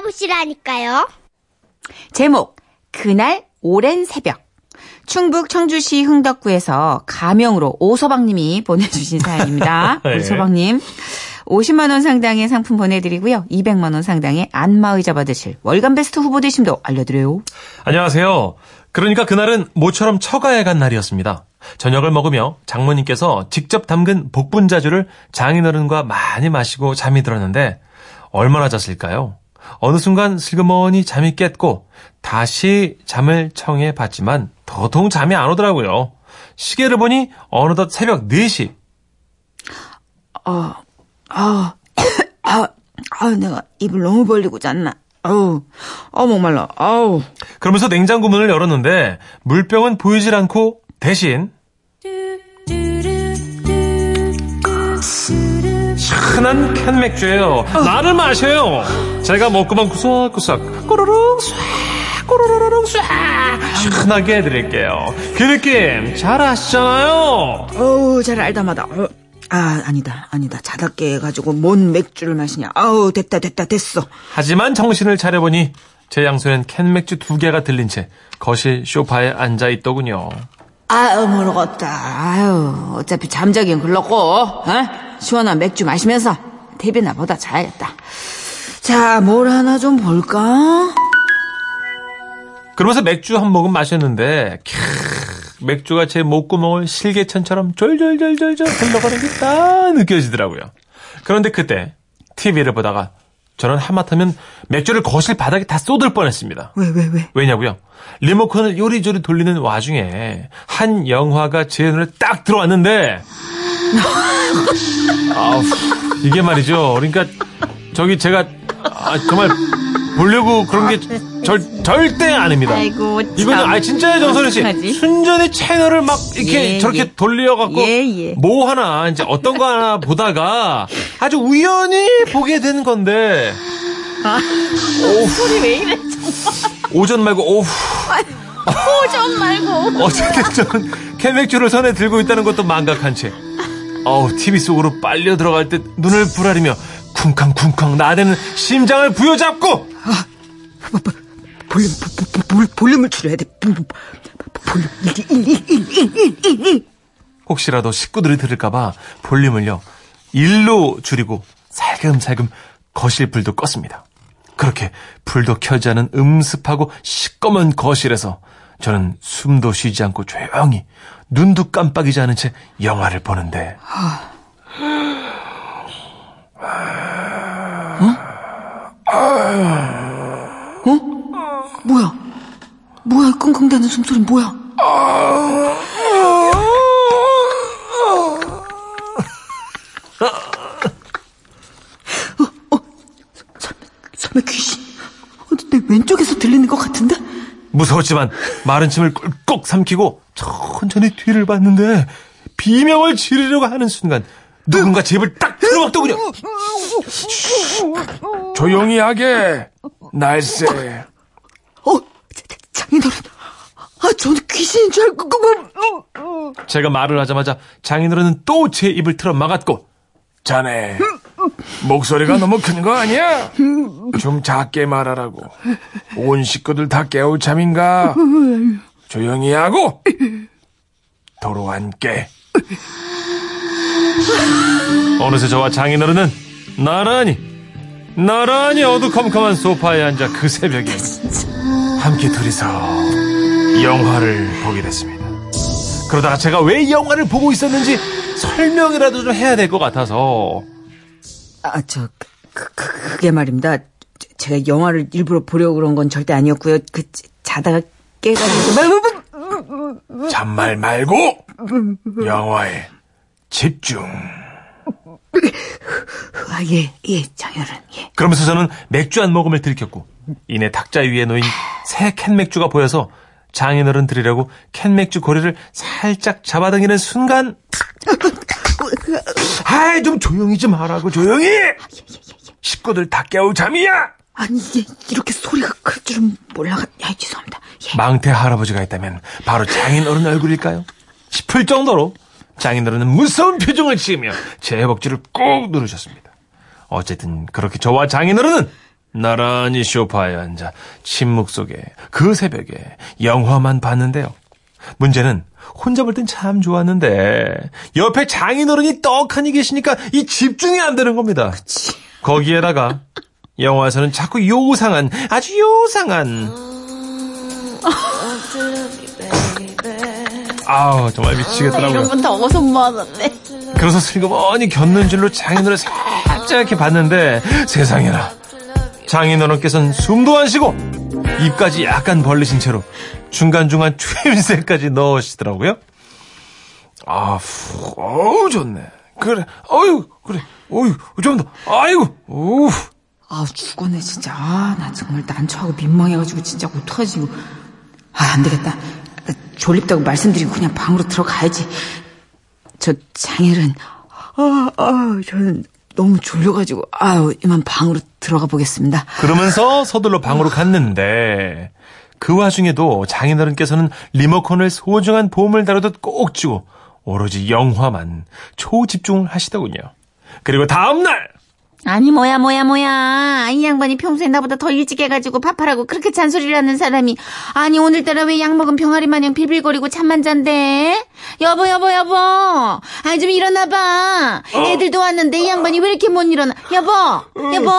들어보시라니까요. 제목 그날 오랜 새벽 충북 청주시 흥덕구에서 가명으로 오서방님이 보내주신 사연입니다. 예. 우리 소방님 50만 원 상당의 상품 보내드리고요. 200만 원 상당의 안마의자 받으실 월간 베스트 후보 되심도 알려드려요. 안녕하세요. 그러니까 그날은 모처럼 처가에 간 날이었습니다. 저녁을 먹으며 장모님께서 직접 담근 복분자주를 장인어른과 많이 마시고 잠이 들었는데 얼마나 잤을까요? 어느 순간 슬그머니 잠이 깼고 다시 잠을 청해 봤지만 도통 잠이 안 오더라고요. 시계를 보니 어느덧 새벽 4시. 아, 아, 아, 아, 내가 입을 너무 벌리고 잤나? 아우, 아 목말라. 아우. 그러면서 냉장고 문을 열었는데 물병은 보이질 않고 대신 시원한 캔 맥주예요. 나를 마셔요. 제가 먹고만 구석구석 꼬르륵 쏴 꼬르르륵 쏴 시원하게 해드릴게요. 그 느낌 잘 아시잖아요. 어우, 잘 알다마다. 어, 아, 아니다, 아니다. 자다 깨가지고 뭔 맥주를 마시냐. 아우, 됐다, 됐다, 됐어. 하지만 정신을 차려보니 제 양손엔 캔 맥주 두 개가 들린 채 거실 소파에 앉아 있더군요. 아유, 모르겠다. 아유, 어차피 잠자긴 글렀고, 어? 시원한 맥주 마시면서 TV나 보다 자야겠다. 자, 뭘 하나 좀 볼까? 그러면서 맥주 한 모금 마셨는데 캬, 맥주가 제 목구멍을 실개천처럼 졸졸졸졸졸 흘러가는 게 딱 느껴지더라고요. 그런데 그때 TV를 보다가 저는 하마터면 맥주를 거실 바닥에 다 쏟을 뻔했습니다. 왜, 왜, 왜? 왜냐고요? 리모컨을 요리조리 돌리는 와중에 한 영화가 제 눈에 딱 들어왔는데 아우, 이게 말이죠. 그러니까 저기 제가 아, 정말 보려고 그런 게 절, 절대 아닙니다. 아이고, 참. 아 진짜요 정선혜 씨 어떡하지? 순전히 채널을 막 이렇게 예, 저렇게 예. 돌려갖고 예, 예. 뭐 하나 이제 어떤 거 하나 보다가 아주 우연히 보게 되는 건데 소리 왜 이래? 오전 말고 오후 오전 말고. 어쨌든 저는 캔맥주를 손에 들고 있다는 것도 망각한 채 어우 TV 속으로 빨려 들어갈 듯 눈을 부라리며 쿵쾅쿵쾅 나대는 심장을 부여잡고 볼륨, 볼, 볼, 볼, 볼륨을 줄여야 돼. 볼, 볼륨 1, 1, 1, 1, 1, 1, 1, 1. 혹시라도 식구들이 들을까봐 볼륨을요 일로 줄이고 살금살금 거실 불도 껐습니다. 그렇게 불도 켜지 않은 음습하고 시꺼먼 거실에서 저는 숨도 쉬지 않고 조용히 눈도 깜빡이지 않은 채 영화를 보는데 뭐야? 뭐야, 이 끙끙대는 숨소리 뭐야? 어, 어, 설- 설마 귀신? 어, 내 왼쪽에서 들리는 것 같은데? 무서웠지만 마른 침을 꿀꺽 삼키고 천천히 뒤를 봤는데 비명을 지르려고 하는 순간 누군가 제 입을 딱 틀어막더군요. 조용히 하게 날쌔. 어, 자- 자- 장인어른. 아, 저는 귀신인 줄 알고, 그만. 제가 말을 하자마자 장인어른은 또 제 입을 틀어 막았고 자네 목소리가 너무 큰 거 아니야? 좀 작게 말하라고. 온 식구들 다 깨울 참인가? 조용히 하고 도로 앉게. 어느새 저와 장인어른은 나란히 나란히 어두컴컴한 소파에 앉아 그 새벽에 함께 둘이서 영화를 보게 됐습니다. 그러다가 제가 왜이 영화를 보고 있었는지 설명이라도 좀 해야 될 것 같아서 아, 저, 그, 그, 그게 말입니다. 제- 제가 영화를 일부러 보려고 그런 건 절대 아니었고요. 그, 자다가 깨가지고. 잔말 말고 영화에 집중. 아, 예, 예, 장인어른, 예. 그러면서 저는 맥주 한 모금을 들켰고 이내 탁자 위에 놓인 새 캔 맥주가 보여서 장인어른 드리려고 캔맥주 고리를 살짝 잡아당기는 순간 아이 좀 조용히 좀 하라고 조용히 식구들 다 깨울 잠이야 아니, 이게 이렇게 소리가 클 줄은 몰라가, 야, 죄송합니다. 예. 망태 할아버지가 있다면 바로 장인어른 얼굴일까요? 싶을 정도로 장인어른은 무서운 표정을 지으며 제 허벅지를 꾹 누르셨습니다. 어쨌든 그렇게 저와 장인어른은 나란히 소파에 앉아 침묵 속에 그 새벽에 영화만 봤는데요. 문제는 혼자 볼 땐 참 좋았는데 옆에 장인어른이 떡하니 계시니까 이 집중이 안 되는 겁니다. 거기에다가 영화에서는 자꾸 요상한 아주 요상한 아우 정말 미치겠더라고요. 이런 건다 어디서 모아놨네. 그래서 슬그머니 곁눈질로 장인어른을 살짝 이렇게 봤는데 세상에나 장인어른께서는 숨도 안 쉬고 입까지 약간 벌리신 채로 중간중간 추임새까지 넣으시더라고요. 아, 후, 어우 좋네. 그래, 어유 그래, 어유 좀 더, 아이고, 오. 아 죽었네 진짜. 아 나 정말 난처하고 민망해가지고 진짜 어떡하지 이거. 아 안 되겠다. 졸립다고 말씀드리고 그냥 방으로 들어가야지. 저 장애는 아, 아 저는 너무 졸려가지고 아유 이만 방으로 들어가 보겠습니다. 그러면서 서둘러 방으로 갔는데 그 와중에도 장인어른께서는 리모컨을 소중한 보물 다루듯 꼭 쥐고 오로지 영화만 초집중을 하시더군요. 그리고 다음날 아니 뭐야 뭐야 뭐야. 이 양반이 평소에 나보다 더 일찍 해가지고 파파라고 그렇게 잔소리를 하는 사람이. 아니 오늘따라 왜 약 먹은 병아리 마냥 빌빌거리고 잠만 잔대? 여보 여보 여보. 아니 좀 일어나봐. 애들도 왔는데 이 양반이 왜 이렇게 못 일어나? 여보 여보.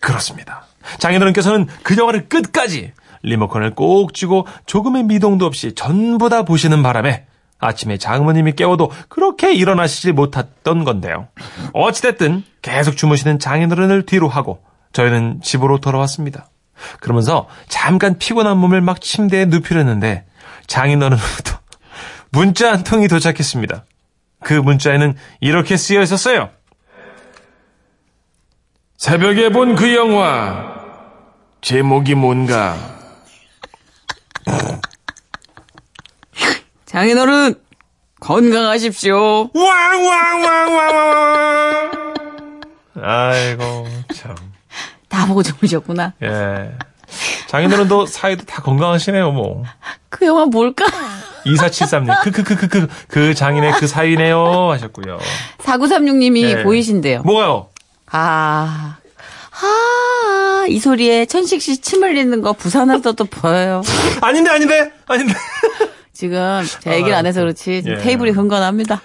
그렇습니다. 장인어른께서는 그 영화를 끝까지 리모컨을 꼭 쥐고 조금의 미동도 없이 전부 다 보시는 바람에 아침에 장모님이 깨워도 그렇게 일어나시지 못했던 건데요. 어찌됐든 계속 주무시는 장인어른을 뒤로 하고 저희는 집으로 돌아왔습니다. 그러면서 잠깐 피곤한 몸을 막 침대에 눕히려는데 장인어른으로부터 문자 한 통이 도착했습니다. 그 문자에는 이렇게 쓰여 있었어요. 새벽에 본 그 영화 제목이 뭔가 장인어른 건강하십시오. 왕왕왕왕왕. 아이고 참. 다 보고 주무셨구나. 예. 장인어른도 사이도 다 건강하시네요, 뭐. 그 영화 뭘까? 2473님, 크크크크크, 그 장인의 그 사이네요, 하셨고요. 4936님이 예. 보이신대요. 뭐가요? 아, 아, 이 소리에 천식 씨 침 흘리는 거 부산에서도 보여요. 아닌데, 아닌데, 아닌데. 지금 제 얘기를 안 해서 그렇지 예. 테이블이 흥건합니다.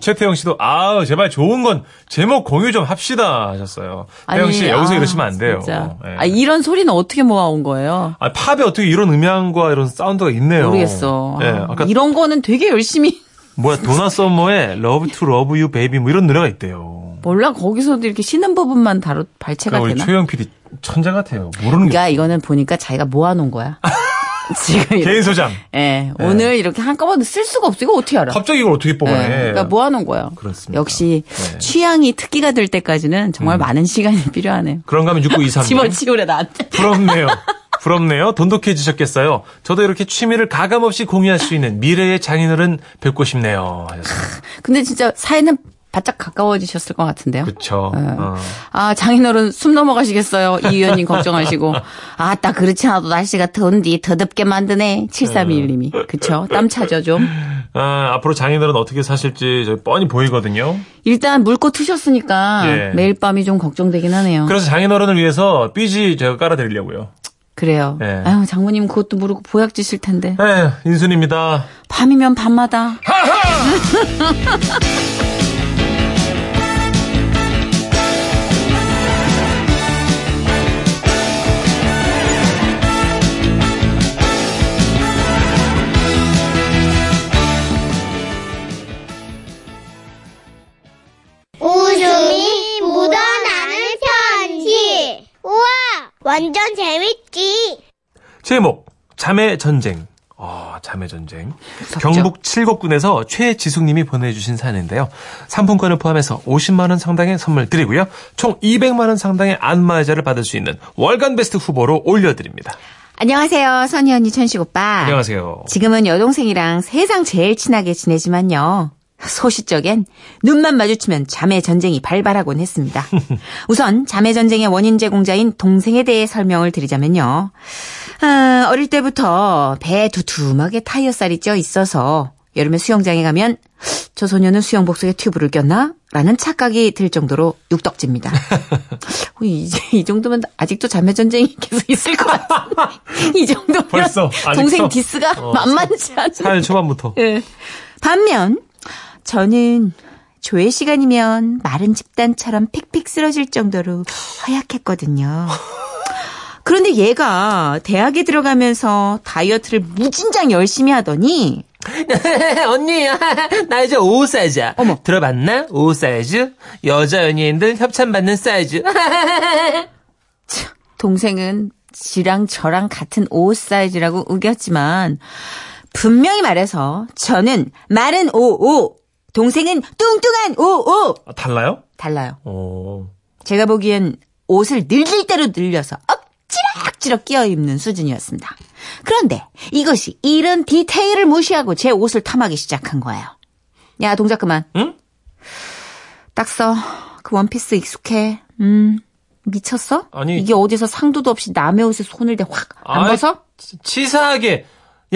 최태영 씨도, 아우, 제발 좋은 건 제목 공유 좀 합시다, 하셨어요. 태영 씨, 여기서 아, 이러시면 안 돼요. 예. 아, 이런 소리는 어떻게 모아온 거예요? 아, 팝에 어떻게 이런 음향과 이런 사운드가 있네요. 모르겠어. 예, 아, 아까 이런 거는 되게 열심히 뭐야, 도나 썸머의 Love to Love You Baby 뭐 이런 노래가 있대요. 몰라 거기서도 이렇게 쉬는 부분만 다루 발췌가 그러니까 우리 되나? 최영 PD 천재 같아요. 모르는 게 그러니까 이거는 보니까 자기가 모아놓은 거야. 지금 이렇게. 개인 소장. 예, 오늘 이렇게 한꺼번에 쓸 수가 없어. 이거 어떻게 알아? 갑자기 이걸 어떻게 뽑아내? 예, 그러니까 모아놓은 거예요. 그렇습니다. 역시 네. 음. 취향이 특기가 될 때까지는 정말 많은 시간이 필요하네요. 그런가 하면 6923. 집어치우래 나한테. 부럽네요. 부럽네요. 돈독해지셨겠어요. 저도 이렇게 취미를 가감 없이 공유할 수 있는 미래의 장인어른 뵙고 싶네요. 하셨어요. 근데 진짜 사이는 바짝 가까워지셨을 것 같은데요. 예. 어. 아, 장인어른 숨 넘어가시겠어요. 이 의원님 걱정하시고. 아, 딱 그렇지 않아도 날씨가 더운디 더 덥게 만드네. 7321님이. 그쵸? 땀 차죠, 좀. 아, 앞으로 장인어른 어떻게 사실지 저 뻔히 보이거든요. 일단 물고 트셨으니까 예. 매일 밤이 좀 걱정되긴 하네요. 그래서 장인어른을 위해서 삐지 제가 깔아드리려고요. 그래요. 예. 아유, 장모님 그것도 모르고 보약 지실 텐데. 에 인순입니다. 밤이면 밤마다. 웃음 제목 자매 전쟁. 어, 자매 전쟁. 경북 칠곡군에서 최지숙님이 보내주신 사연인데요. 상품권을 포함해서 50만 원 상당의 선물 드리고요. 총 200만 원 상당의 안마의자를 받을 수 있는 월간 베스트 후보로 올려드립니다. 안녕하세요 선희 언니 천식 오빠 안녕하세요. 지금은 여동생이랑 세상 제일 친하게 지내지만요. 소시적엔 눈만 마주치면 자매 전쟁이 발발하곤 했습니다. 우선 자매 전쟁의 원인 제공자인 동생에 대해 설명을 드리자면요. 아, 어릴 때부터 배에 두툼하게 타이어살이 쪄 있어서 여름에 수영장에 가면 저 소녀는 수영복 속에 튜브를 꼈나? 라는 착각이 들 정도로 육덕집니다. 어, 이제 이 정도면 아직도 자매 전쟁이 계속 있을 것 같아. 이 정도면 벌써, 아직도? 동생 디스가 어, 만만치 않은. 사연 초반부터. 예. 반면 저는 조회 시간이면 마른 짚단처럼 픽픽 쓰러질 정도로 허약했거든요. 그런데 얘가 대학에 들어가면서 다이어트를 무진장 열심히 하더니 언니, 나 이제 5 사이즈야. 어머. 들어봤나? 5 사이즈? 여자 연예인들 협찬받는 사이즈. 동생은 지랑 저랑 같은 옷 사이즈라고 우겼지만 분명히 말해서 저는 마른 55, 동생은 뚱뚱한 55 아, 달라요? 달라요. 오. 제가 보기엔 옷을 늘릴 대로 늘려서 엎지락지락 끼어 입는 수준이었습니다. 그런데 이것이 이런 디테일을 무시하고 제 옷을 탐하기 시작한 거예요. 야, 동작 그만. 응? 딱 써. 그 원피스 익숙해. 음, 미쳤어? 아니. 이게 어디서 상도도 없이 남의 옷에 손을 대 확 안 벗어? 치- 치사하게.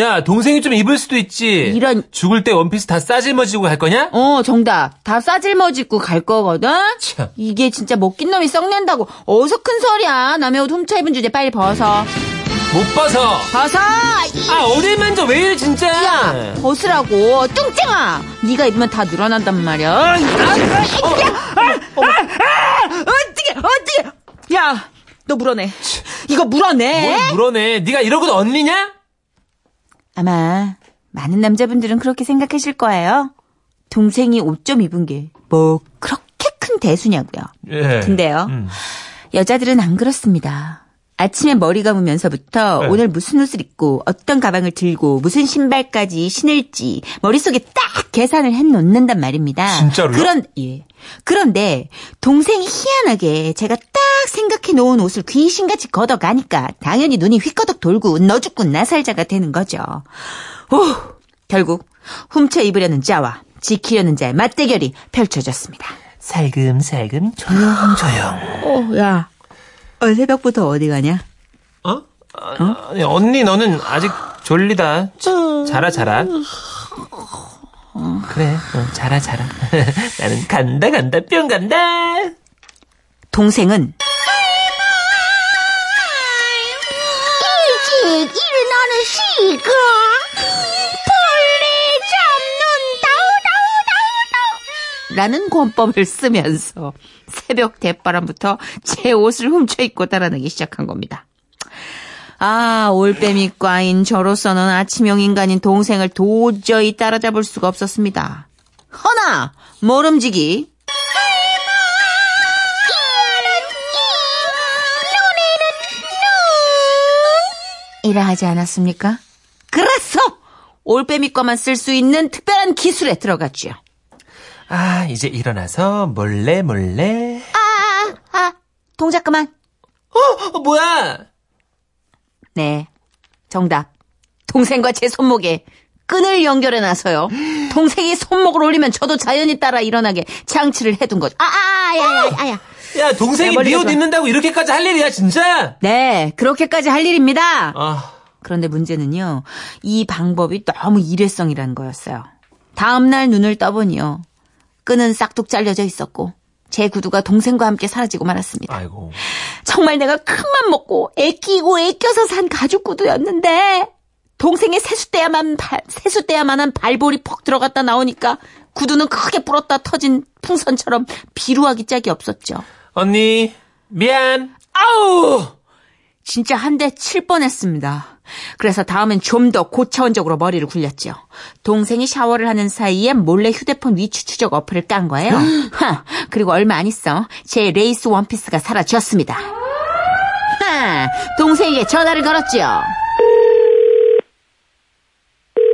야, 동생이 좀 입을 수도 있지. 이런- 죽을 때 원피스 다 싸질머지고 갈 거냐? 어, 정답. 다 싸질머짓고 갈 거거든? 참. 이게 진짜 먹긴 놈이 썩낸다고. 어서 큰 소리야. 남의 옷 훔쳐 입은 주제 빨리 벗어. 못 벗어. 벗어! 아, 어딜 만져. 왜 이래, 진짜. 야, 벗으라고. 뚱땡아! 네가 입으면 다 늘어난단 말이야. 아, 아, 어떻게, 어떻게. 야, 너 물어내. 이거 물어내. 뭘 물어내. 네가 이러고도 언니냐? 아마 많은 남자분들은 그렇게 생각하실 거예요. 동생이 옷 좀 입은 게 뭐 그렇게 큰 대수냐고요. 예. 근데요. 음. 여자들은 안 그렇습니다. 아침에 머리 감으면서부터 네. 오늘 무슨 옷을 입고 어떤 가방을 들고 무슨 신발까지 신을지 머릿속에 딱 계산을 해 놓는단 말입니다. 진짜로요? 그런 예. 그런데 동생이 희한하게 제가 딱 생각해 놓은 옷을 귀신같이 걷어가니까 당연히 눈이 휘꺼덕 돌고 너 죽고 나 살자가 되는 거죠. 오, 결국 훔쳐 입으려는 자와 지키려는 자의 맞대결이 펼쳐졌습니다. 살금살금 조용조용. 어, 야. 어, 새벽부터 어디 가냐? 어? 아니, 언니 너는 아직 졸리다. 자- 자라 자라. 그래, 어, 자라 자라. 나는 간다 간다 뿅 간다. 동생은 일어나는 시간 벌레 잡는 라는 권법을 쓰면서 새벽 대바람부터 제 옷을 훔쳐 입고 달아나기 시작한 겁니다. 아, 올빼미 과인 저로서는 아침형 인간인 동생을 도저히 따라잡을 수가 없었습니다. 허나 모름지기 이라 하지 않았습니까? 그래서 올빼미과만 쓸 수 있는 특별한 기술에 들어갔죠. 아, 이제 일어나서 몰래 몰래. 아, 아, 동작 그만. 어, 뭐야? 네, 정답. 동생과 제 손목에 끈을 연결해 놔서요. 동생이 손목을 올리면 저도 자연히 따라 일어나게 장치를 해둔 거죠. 아, 아, 야, 야, 야, 야. 야, 동생이 야, 멀리 네옷 가서. 입는다고 이렇게까지 할 일이야, 진짜? 네, 그렇게까지 할 일입니다. 아, 그런데 문제는요, 이 방법이 너무 일회성이라는 거였어요. 다음날 눈을 떠보니요, 끈은 싹둑 잘려져 있었고, 제 구두가 동생과 함께 사라지고 말았습니다. 아이고. 정말 내가 큰맘 먹고 애끼고 애껴서 산 가죽 구두였는데 동생의 세숫대야만 발, 세숫대야만한 발볼이 퍽 들어갔다 나오니까 구두는 크게 불었다 터진 풍선처럼 비루하기 짝이 없었죠. 언니, 미안. 아우! 진짜 한 대 칠 뻔했습니다. 그래서 다음엔 좀 더 고차원적으로 머리를 굴렸죠. 동생이 샤워를 하는 사이에 몰래 휴대폰 위치 추적 어플을 깐 거예요. 하, 그리고 얼마 안 있어 제 레이스 원피스가 사라졌습니다. 하, 동생에게 전화를 걸었죠.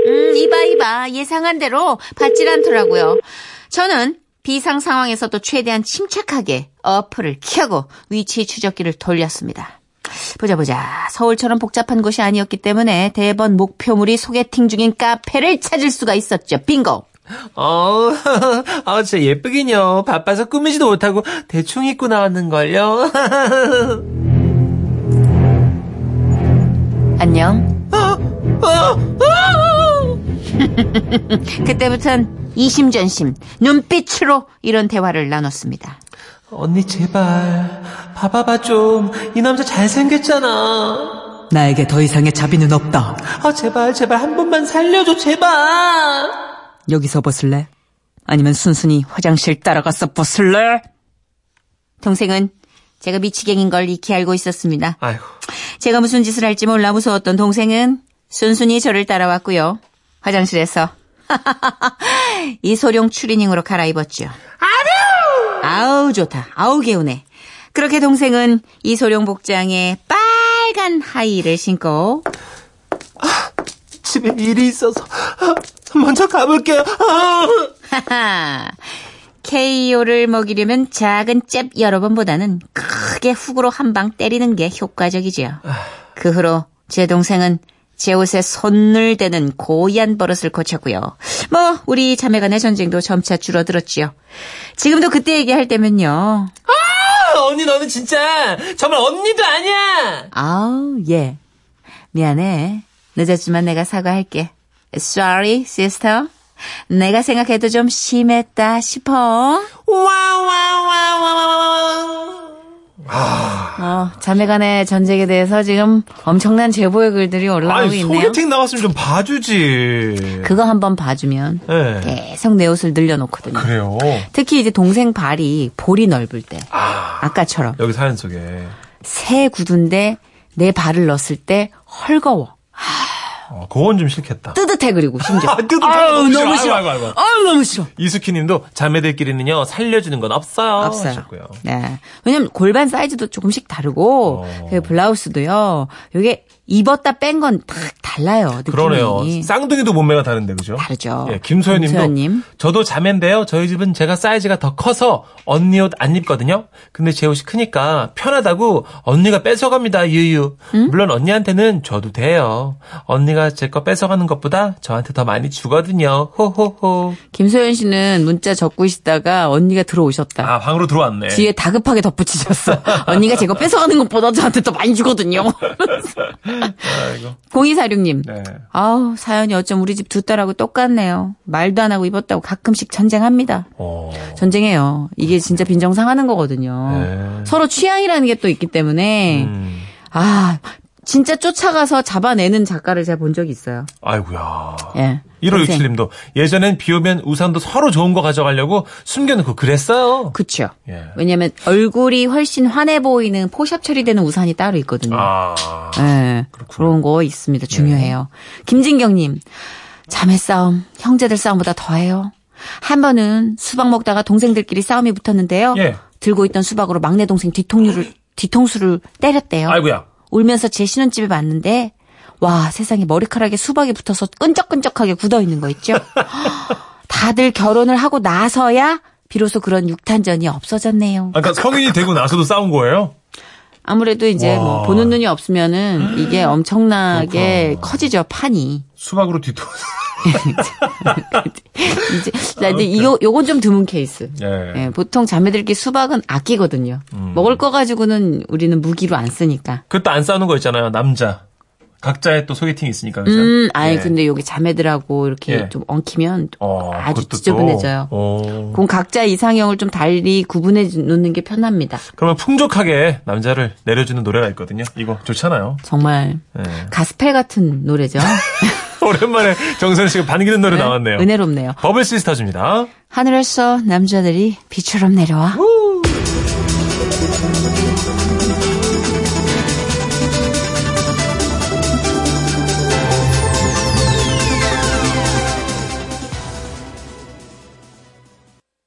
음, 이봐, 이봐. 예상한 대로 받질 않더라고요. 저는 비상 상황에서도 최대한 침착하게 어플을 켜고 위치 추적기를 돌렸습니다. 보자, 보자. 서울처럼 복잡한 곳이 아니었기 때문에 대번 목표물이 소개팅 중인 카페를 찾을 수가 있었죠. 빙고! 어, 아, 진짜 예쁘긴요. 바빠서 꾸미지도 못하고 대충 입고 나왔는걸요. 안녕. 그때부턴 이심전심 눈빛으로 이런 대화를 나눴습니다. 언니 제발 봐봐봐 좀 이 남자 잘생겼잖아 나에게 더 이상의 자비는 없다. 아 제발 제발 한 번만 살려줘 제발 여기서 벗을래? 아니면 순순히 화장실 따라가서 벗을래? 동생은 제가 미치갱인 걸 익히 알고 있었습니다. 아이고 제가 무슨 짓을 할지 몰라 무서웠던 동생은 순순히 저를 따라왔고요. 화장실에서 이소룡 추리닝으로 갈아입었죠. 아우 좋다. 아우 개운해. 그렇게 동생은 이소룡 복장에 빨간 하이를 신고 집에 일이 있어서 먼저 가볼게요 아. 하하. KO를 먹이려면 작은 잽 여러 번보다는 크게 훅으로 한 방 때리는 게 효과적이지요. 그 후로 제 동생은 제 옷에 손을 대는 고얀 버릇을 고쳤고요. 뭐 우리 자매간의 전쟁도 점차 줄어들었지요. 지금도 그때 얘기할 때면요. 언니 너는 진짜 정말 언니도 아니야 아우 예. 미안해. 늦었지만 내가 사과할게. Sorry, sister. 내가 생각해도 좀 심했다 싶어. 어, 자매 간의 전쟁에 대해서 지금 엄청난 제보의 글들이 올라오고 아니 있네요. 소개팅 나갔으면 좀 봐주지 그거 한번 봐주면 네. 계속 내 옷을 늘려놓거든요. 그래요 특히 이제 동생 발이 볼이 넓을 때, 아 아까처럼 여기 사연 속에 새 구두인데 내 발을 넣었을 때 헐거워. 어, 그건 좀 싫겠다 뜨뜻해 그리고 심지어. 아, 뜨뜻해. 아유, 너무 싫어. 아이고, 아이고. 아유, 너무 싫어. 이수키님도 자매들끼리는요 살려주는 건 없어요. 없어요. 하셨고요. 네. 왜냐면 골반 사이즈도 조금씩 다르고, 어. 그 블라우스도요, 요게 입었다 뺀 건 딱 달라요. 느낌이. 그러네요. 쌍둥이도 몸매가 다른데 그죠? 다르죠. 예, 김소연님도 김소연님. 저도 자매인데요. 저희 집은 제가 사이즈가 더 커서 언니 옷 안 입거든요. 근데 제 옷이 크니까 편하다고 언니가 뺏어갑니다. 유유. 물론 언니한테는 줘도 돼요. 언니가 제 거 뺏어가는 것보다 저한테 더 많이 주거든요. 호호호. 김소연 씨는 문자 적고 있다가 언니가 들어오셨다. 아 방으로 들어왔네. 뒤에 다급하게 덧붙이셨어. 언니가 제 거 뺏어가는 것보다 저한테 더 많이 주거든요. 아이고. 0246님. 네. 아우, 사연이 어쩜 우리 집 두 딸하고 똑같네요. 말도 안 하고 입었다고 가끔씩 전쟁합니다. 어. 전쟁해요. 이게 진짜 빈정상하는 거거든요. 네. 서로 취향이라는 게 또 있기 때문에, 음. 아, 진짜 쫓아가서 잡아내는 작가를 제가 본 적이 있어요. 아이고야. 예. 1567님도 예전엔 비 오면 우산도 서로 좋은 거 가져가려고 숨겨놓고 그랬어요. 그쵸. 예. 왜냐면 얼굴이 훨씬 환해 보이는 포샵 처리되는 우산이 따로 있거든요. 아. 예. 그런 거 있습니다. 중요해요. 김진경님, 자매 싸움, 형제들 싸움보다 더해요. 한 번은 수박 먹다가 동생들끼리 싸움이 붙었는데요. 예. 들고 있던 수박으로 막내 동생 뒤통수를, 뒤통수를 때렸대요. 아이고야. 울면서 제 신혼집에 왔는데, 와, 세상에 머리카락에 수박이 붙어서 끈적끈적하게 굳어 있는 거 있죠? 다들 결혼을 하고 나서야 비로소 그런 육탄전이 없어졌네요. 아까 그러니까 성인이 되고 나서도 싸운 거예요? 아무래도 이제 와. 뭐 보는 눈이 없으면은 이게 엄청나게 커지죠 판이. 수박으로 뒤통수. 이제 자, 이제 이거 요건 좀 드문 케이스. 예. 예, 보통 자매들끼리 수박은 아끼거든요. 먹을 거 가지고는 우리는 무기로 안 쓰니까. 그것도 안 싸우는 거 있잖아요. 남자. 각자의 또 소개팅이 있으니까 그죠? 음, 아니 예. 근데 여기 자매들하고 이렇게 예. 좀 엉키면 어, 아주 지저분해져요. 또, 어. 그럼 각자 이상형을 좀 달리 구분해 놓는 게 편합니다. 그러면 풍족하게 남자를 내려주는 노래가 있거든요. 이거 좋잖아요. 정말 예. 가스펠 같은 노래죠. 오랜만에 정선 씨가 반기는 노래 나왔네요. 은혜롭네요. 버블 시스터즈입니다. 하늘에서 남자들이 비처럼 내려와.